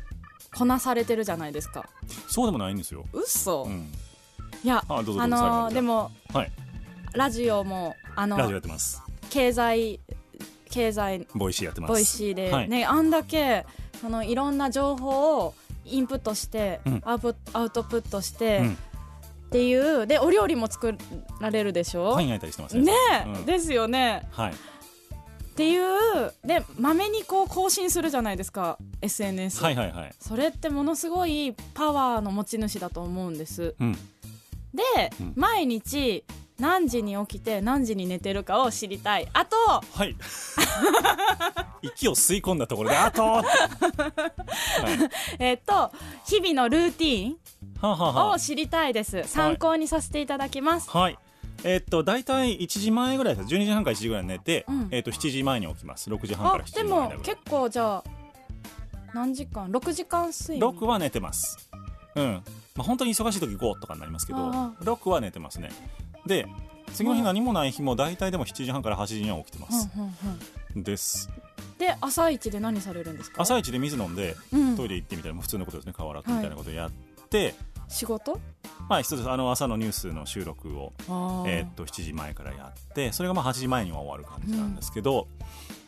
こなされてるじゃないですか。そうでもないんですよ、嘘、いうん、やあのでもはい。ラジオもあのラジオやってます。経済経済 Voicy やってます。 Voicy で、はい。ねあんだけそのいろんな情報をインプットして、うん。アウプアウトプットして、うんっていうでお料理も作られるでしょ、パン焼いたりしてますね。うん。ですよね。はい。っていうでまめにこう更新するじゃないですか SNS、はいはいはい。それってものすごいパワーの持ち主だと思うんです。うん。で、うん。毎日何時に起きて何時に寝てるかを知りたい。あとはい。息を吸い込んだところであと。はえっと日々のルーティーンを知りたいです。参考にさせていただきます、あはい。えーっと大体1時前ぐらいです。12時半から1時ぐらいに寝て、うん。えーっと7時前に起きます。6時半かあら7時でも結構じゃあ何時間？6時間睡眠？6は寝てます。うん。まあ本当に忙しい時5とかになりますけどあ6は寝てますね。で次の日何もない日も大体でも7時半から8時には起きてます、うんうんうん。です。で朝一で何されるんですか？朝一で水飲んでうん。トイレ行ってみたいな普通のことですね。顔洗ってみたいなことをやって、仕事？まあ一つあの朝のニュースの収録をえーっと7時前からやってそれがまあ8時前には終わる感じなんですけど、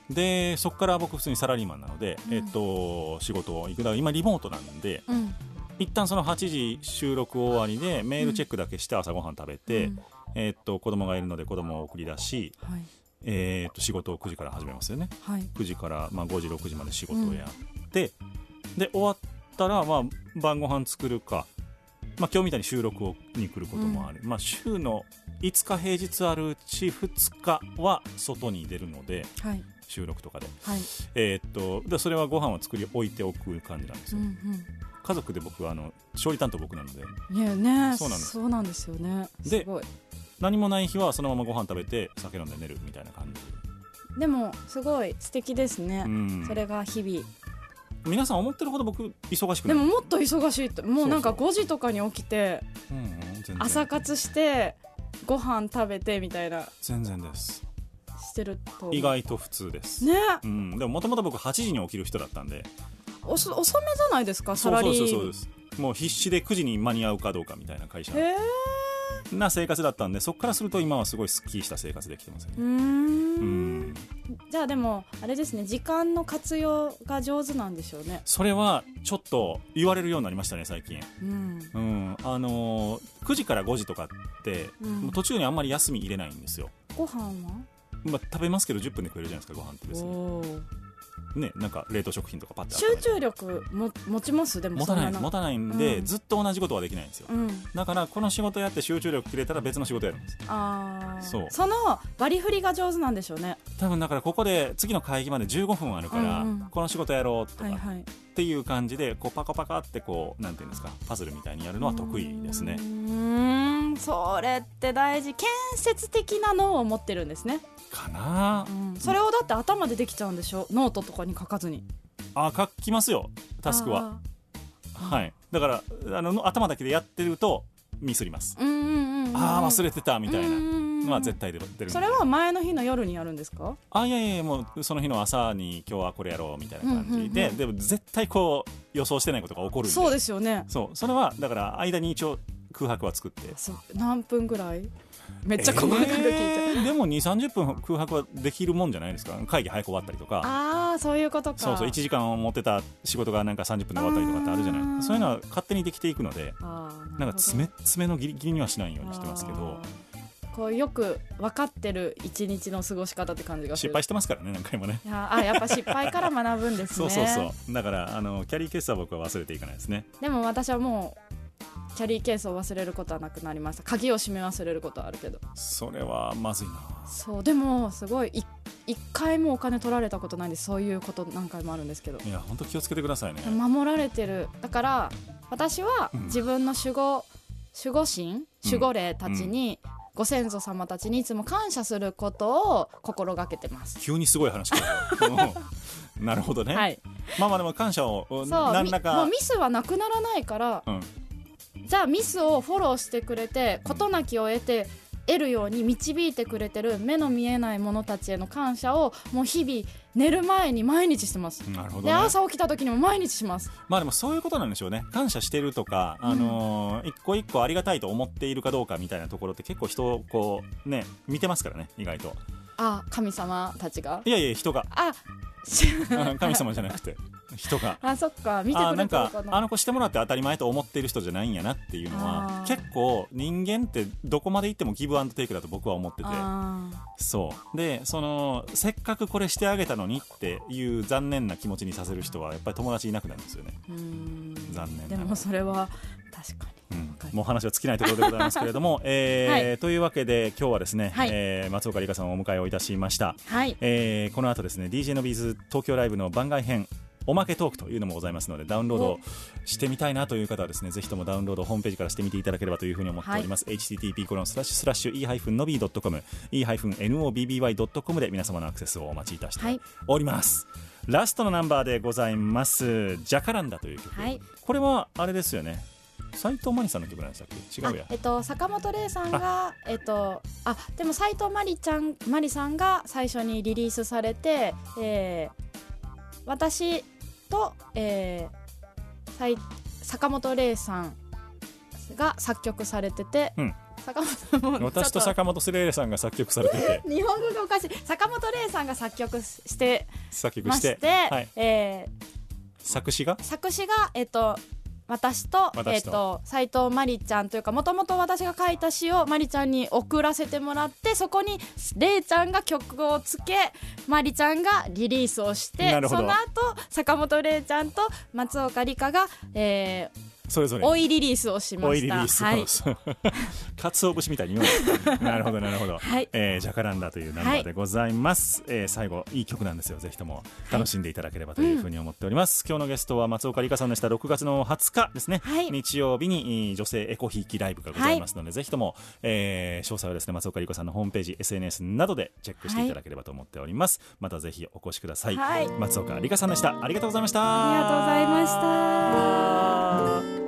でそこから僕普通にサラリーマンなので、うん。えーっと仕事を行く。だ今リモートなんでうん。一旦その8時収録終わりでメールチェックだけして朝ごはん食べて、うん。えーっと子供がいるので子供を送り出し、はい。えーっと仕事を9時から始めますよね。はい。9時からまあ5時6時まで仕事をやって、で終わったらまあ晩ご飯作るか、まあ、今日みたいに収録をに来ることもある、まあ、週の5日平日あるうち2日は外に出るのではい。収録とかで、はい。えーっとでそれはご飯を作り置いておく感じなんですよ、うん家族で僕はあの調理担当僕なので。うんいやねそうなんです。そうなんですよね。ですごい。何もない日はそのままご飯食べて酒飲んで寝るみたいな感じ、でもすごい素敵ですね、うん。それが日々皆さん思ってるほど僕忙しくない。でももっと忙しいともうなんかそう5時とかに起きて朝活してご飯食べてみたいな。全然です。してると意外と普通です、ね。うん、でももともと僕8時に起きる人だったんで。おそ遅めじゃないですか？サそうそうラリーそうそうです。もう必死で9時に間に合うかどうかみたいな会社。へえな生活だったんでそこからすると今はすごいすっきりした生活できてますよね。うーん。うん。じゃあでもあれですね時間の活用が上手なんでしょうね。それはちょっと言われるようになりましたね最近。うん。うん。あのー9時から5時とかって、うん。もう途中にあんまり休み入れないんですよ、ご飯は？まあ、食べますけど10分で食えるじゃないですかご飯って別にねなんか冷凍食品とかパッて集中力も持ちます？でも持たないそん持たないんで、うん。ずっと同じことはできないんですよ。うん。だからこの仕事やって集中力切れたら別の仕事やるんですああそう。の割り振りが上手なんでしょうね。多分だからここで次の会議まで15分あるから、うんうん。この仕事やろうとかはいはい。っていう感じでこうパカパカってこうなんていうんですかパズルみたいにやるのは得意ですね。うーんそれって大事。建設的な脳を持ってるんですね、かな。うん、それをだって頭でできちゃうんでしょ？ノートとかに書かずに。あ書きますよ。タスクは。はい。だからあの頭だけでやってるとミスります。あーうんうんうんうん。ああ忘れてたみたいな。のなは絶対出る。それは前の日の夜にやるんですか？あいやいやもうその日の朝に今日はこれやろうみたいな感じで、でも絶対こう予想してないことが起こるそうですよね。そう。それはだから間に一応空白は作って。何分ぐらい？めっちゃ細かく聞いて、えーでも2 3 0分空白はできるもんじゃないですか？会議早く終わったりとか。ああそういうことか。そうそう。1時間を持ってた仕事がなんか30分で終わったりとかってあるじゃない。そういうのは勝手にできていくのでなんか詰め詰めのギリギリにはしないようにしてますけど。こうよく分かってる一日の過ごし方って感じが失敗してますからね何回もね。いやあやっぱ失敗から学ぶんですね。そうそうそう。だからあのキャリーケースは僕は忘れていかないですね。でも私はもうキャリーケースを忘れることはなくなりました。鍵を閉め忘れることはあるけど。それはまずいな。そうでもすごい。い一回もお金取られたことないんですそういうこと何回もあるんですけど。いや本当気をつけてくださいね。守られてる。だから私はうん自分の守護守護神守護霊たちに、ご先祖様たちにいつも感謝することを心がけてます。急にすごい話 なるほどね、はい、まあまあでも感謝を何らかみもうミスはなくならないからうんじゃあミスをフォローしてくれて事なきを得て得るように導いてくれてる目の見えない者たちへの感謝をもう日々寝る前に毎日してます。なるほどね。で朝起きた時にも毎日します。まあでもそういうことなんでしょうね。感謝してるとか、あのー一個一個ありがたいと思っているかどうかみたいなところって結構人をこうね見てますからね意外と。あ神様たちが？いやいや人が。あ 神様じゃなくて人が。あそっか。見てくあなんかれてるあの子してもらって当たり前と思っている人じゃないんやなっていうのは結構人間ってどこまで行ってもギブアンドテイクだと僕は思ってて。あそう。でそのせっかくこれしてあげたのにっていう残念な気持ちにさせる人はやっぱり友達いなくなるんですよね。残念でもそれは確かに。うん。もう話は尽きないところでございますけれども、えーはい。というわけで今日はですね、はい。えー松岡里香さんをお迎えをいたしました、はい。えーこの後ですね DJ のビーズ東京ライブの番外編おまけトークというのもございますのでダウンロードしてみたいなという方はですねぜひともダウンロードホームページからしてみていただければというふうに思っております、http コロンスラッシュスラッシュ e-nobby.com e-nobby.com で皆様のアクセスをお待ちいたしてはいおります、ラストのナンバーでございます「ジャカランダ」という曲、はい。これはあれですよね。斉藤真理さんの曲なんでしたっけ？違うや。あえっと坂本玲さんがえっとあでも斉藤真理ちゃん真理さんが最初にリリースされて、えー私と、えー、斉坂本玲さんが作曲されてて、うん。坂本も私と坂本スレーレさんが作曲されてて。日本語がおかしい。坂本玲さんが作曲して作曲してて、はい、えー作詞が？作詞が、えっと、私と私と。えっと、斉藤真理ちゃんというかもともと私が書いた詩を真理ちゃんに送らせてもらってそこにれいちゃんが曲をつけ真理ちゃんがリリースをしてその後坂本れいちゃんと松岡里香が、えそれぞー、れ追いリリースをしました。はい。かつお節みたいに言う。のなるほどなるほど、はい。えージャカランダというナンバーでございます、えー最後いい曲なんですよ。ぜひとも楽しんでいただければというふうに思っております、今日のゲストは松岡里香さんでした。6月の20日ですね、はい。日曜日にえー女性エコひいきライブがございますので、ぜひとも、えー詳細はですね松岡里香さんのホームページ SNS などでチェックしていただければと思っております、またぜひお越しください、はい。松岡里香さんでした。ありがとうございました。ありがとうございました。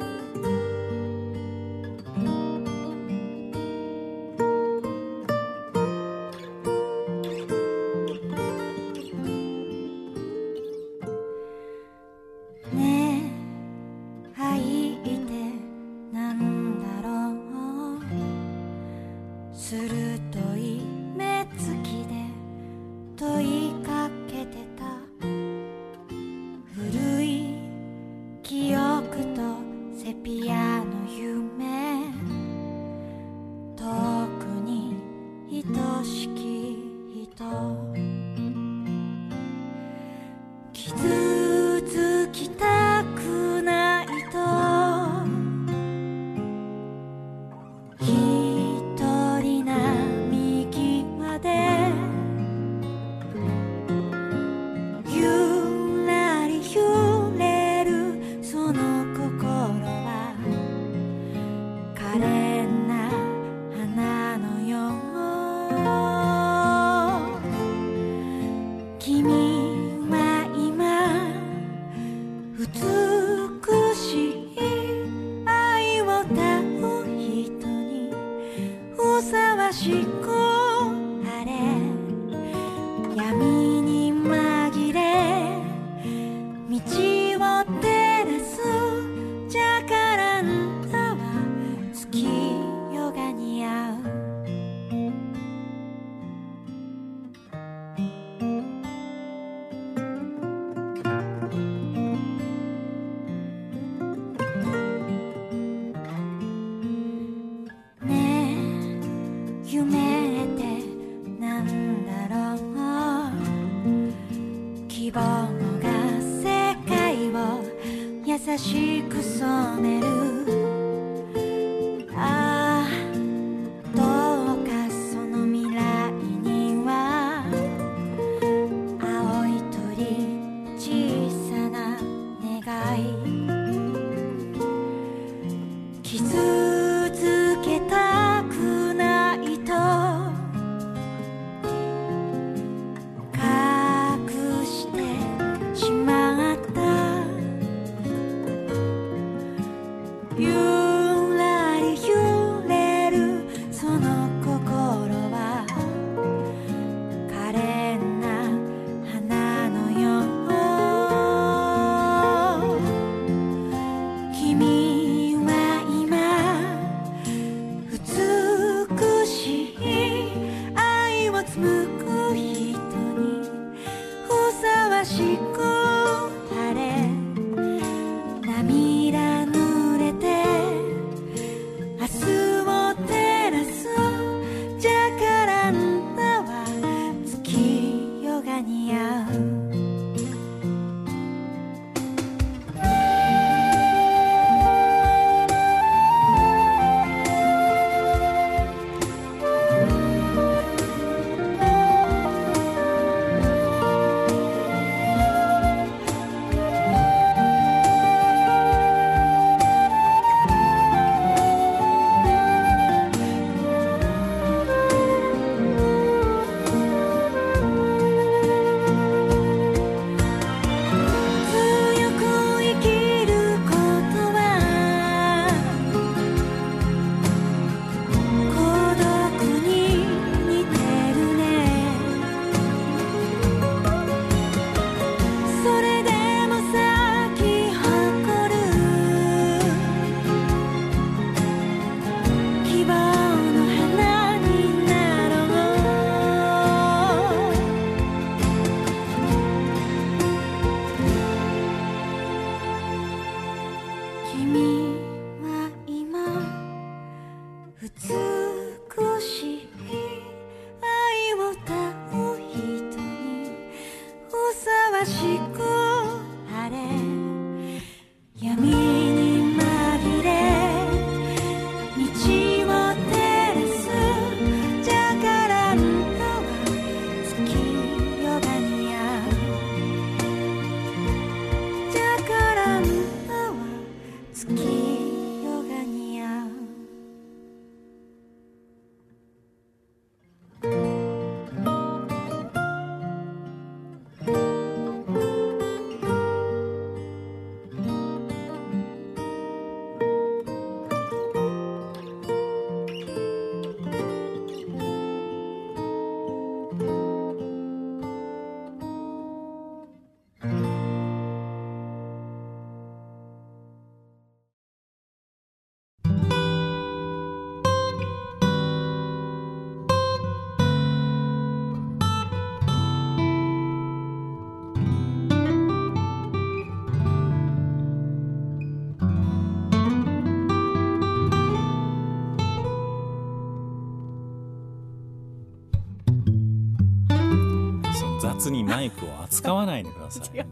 雑にマイクを扱わないでください。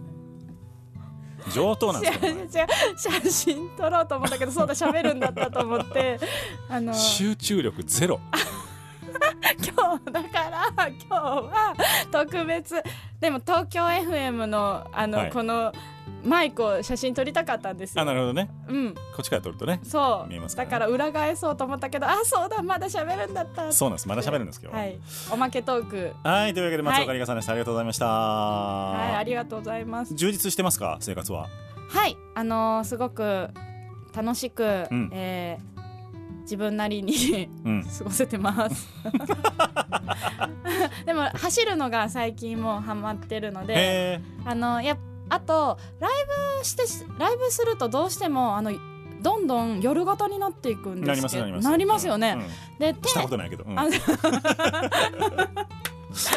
上等なんですよ写真撮ろうと思ったけどそうだ喋るんだったと思ってあの集中力ゼロ。今日だから今日は特別。でも東京 FM のあの、はい。このマイクを写真撮りたかったんですよ。あなるほどね。うん。こっちから撮るとねそう。見えますから。ねだから裏返そうと思ったけどあそうだまだ喋るんだった。そうなんです。まだ喋るんですけどは。い。おまけトーク。はいというわけで松岡里香さんでした、ありがとうございました、はいありがとうございます。充実してますか生活は？はい。あのーすごく楽しく、うん。えー自分なりにうん。過ごせてます。でも走るのが最近もうハマってるのでへあのやっあとライブしてライブするとどうしてもあのどんどん夜型になっていくんですけど。なりますよね、うんうん。で手したことないけど、うん。あ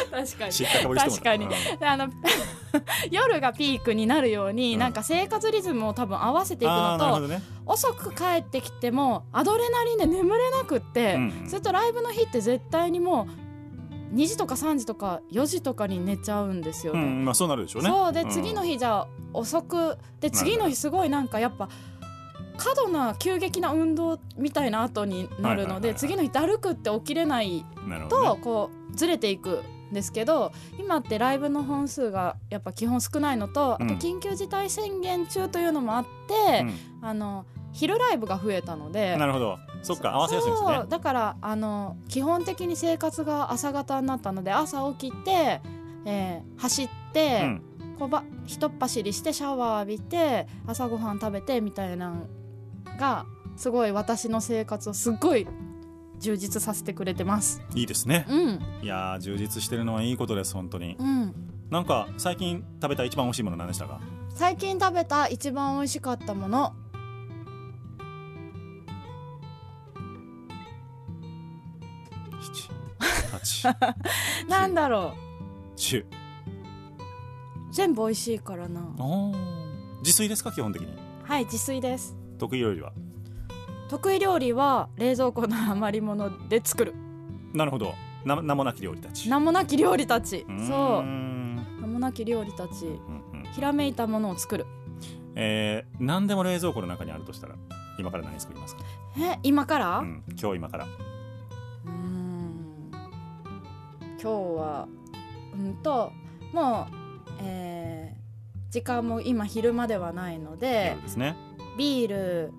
確かに。確かに。あの 夜がピークになるように、うんなんか生活リズムを多分合わせていくのと、ね。遅く帰ってきてもアドレナリンで眠れなくって、うんうん。それとライブの日って絶対にもう2時とか3時とか4時とかに寝ちゃうんですよね。うんまあそうなるでしょうね。そうで、ん。次の日じゃあ遅くで次の日すごいなんかやっぱ過度な急激な運動みたいな後になるので次の日だるくって起きれないとこうずれていくんですけど今ってライブの本数がやっぱ基本少ないのとあとうん緊急事態宣言中というのもあって、あの昼ライブが増えたのうでんなるほどそっか合わせやすいんですね。だからあの基本的に生活が朝方になったので朝起きて、えー走って、うん。こばひとっ走りしてシャワー浴びて朝ごはん食べてみたいながすごい私の生活をすっごい充実させてくれてます。いいですね。うん。いやー充実してるのはいいことです本当に。うん。なんか最近食べた一番美味しいもの何でしたか？最近食べた一番美味しかったもの なんだろ十う全部美味しいからな。自炊ですか？基本的に。はい自炊です。得意料理は？得意料理は冷蔵庫の余り物で作る。なるほど。な名もなき料理たち。名もなき料理たち。そう。名もなき料理たち。うんうん。ひらめいたものを作る。えー、何でも冷蔵庫の中にあるとしたら今から何作りますか、え今から、うん、今日今から今日はうんともう、えー時間も今昼間ではないので夜ですね。ビール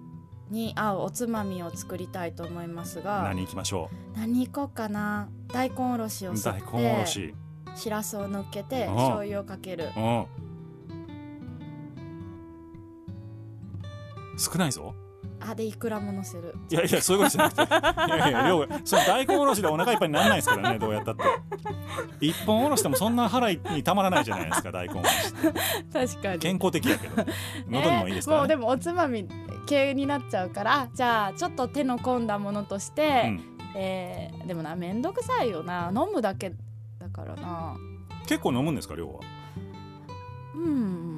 に合うおつまみを作りたいと思いますが何行きましょ何行こうかな？大根おろしをうすっ大根おろてし。しらすを乗っけて醤油をかける。うん少ないぞあでいくらも乗せる。いやいやそういうことじゃなくて。いやいや量がその大根おろしでお腹いっぱいにならないですからねどうやったって。一本おろしてもそんな腹にたまらないじゃないですか大根おろし確かに。健康的やけど。喉にもいいですか？らね、もうでもおつまみ系になっちゃうからじゃあちょっと手の込んだものとして、うん。えーでもなめんどくさいよな。飲むだけだからな。結構飲むんですか量は？うん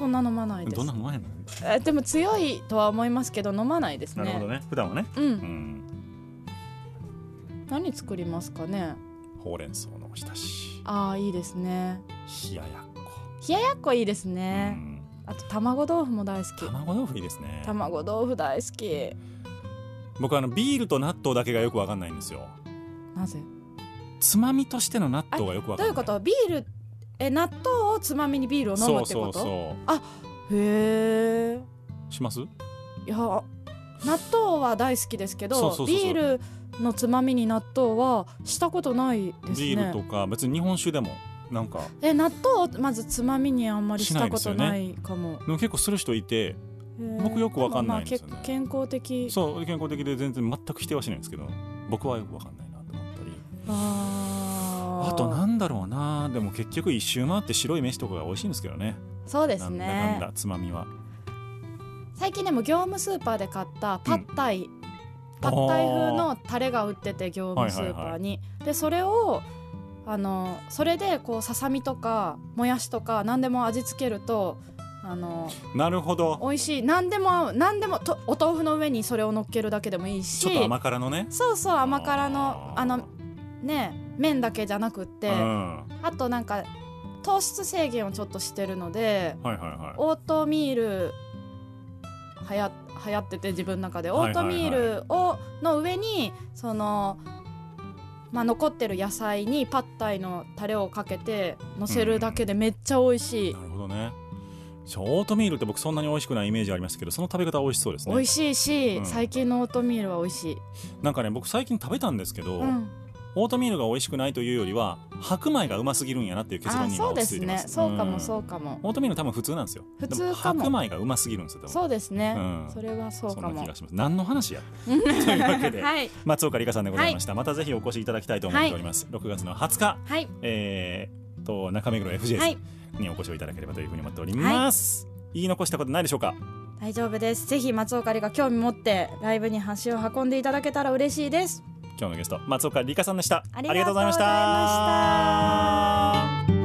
そんな飲まないです。どんな飲まへんの？えでも強いとは思いますけど飲まないですね。なるほどね。普段はね。うん、うん。何作りますかね？ほうれん草のおひたし。ああいいですね。冷ややっこ、冷ややっこいいですうね、ん、あと卵豆腐も大好き。卵豆腐いいですね。卵豆腐大好き。僕あのビールと納豆だけがよくわかんないんですよ。なぜ？つまみとしての納豆がよくわかんない。どういうこと？ビールえ納豆をつまみにビールを飲むってこと？そうそうそへえうします？いや納豆は大好きですけどビールのつまみに納豆はしたことないですね。ビールとか別に日本酒でもなんか。え納豆をまずつまみにあんまりしたことしなないかも。でも結構する人いて僕よくわかんないんですよね。まあけ健康的。そう健康的で全然全く否定はしないんですけど僕はよくわかんないなと思ったり。あーあとなんだろうな。でも結局一周回って白い飯とかが美味しいんですけどね。そうですなんだなんねだつまみは。最近でも業務スーパーで買ったパッタイ、パッタイ風のタレが売ってて業務スーパーに、でそれをあのそれでこうささみとかもやしとか何でも味付けるとあのなるほど。美味しい。何でも何でもとお豆腐の上にそれを乗っけるだけでもいいし。ちょっと甘辛のね。そうそう甘辛のあのね麺だけじゃなくって、うん。はあとなんか糖質制限をちょっとしてるのでいはいはい。オートミールはや流行ってて自分の中で。オートミールをの上にその、まあ、残ってる野菜にパッタイのタレをかけて乗せるだけでめっちゃ美味しい、なるほどね。オートミールって僕そんなに美味しくないイメージありましたけどその食べ方は美味しそうですね。美味しいし、うん。最近のオートミールは美味しい、なんかね僕最近食べたんですけど、うん、オートミールが美味しくないというよりは白米がうますぎるんやなっていう結論に落ち着いてます。ねそうかもん。そうかも、オートミール多分普通なんですよ。普通白米がうますぎるんですよそうですね、うん。それはそうかも。そんな気がします。何の話や？というわけで、はい。松岡里香さんでございました、またぜひお越しいただきたいと思っております、6月の20日。はい。えー、と中目黒 FJ はい。にお越しをいただければというふうに思っております、言い残したことないでしょうか？大丈夫です。ぜひ松岡里が興味持ってライブに足を運んでいただけたら嬉しいです今日のゲスト松岡理香さんでした。ありがとうございました。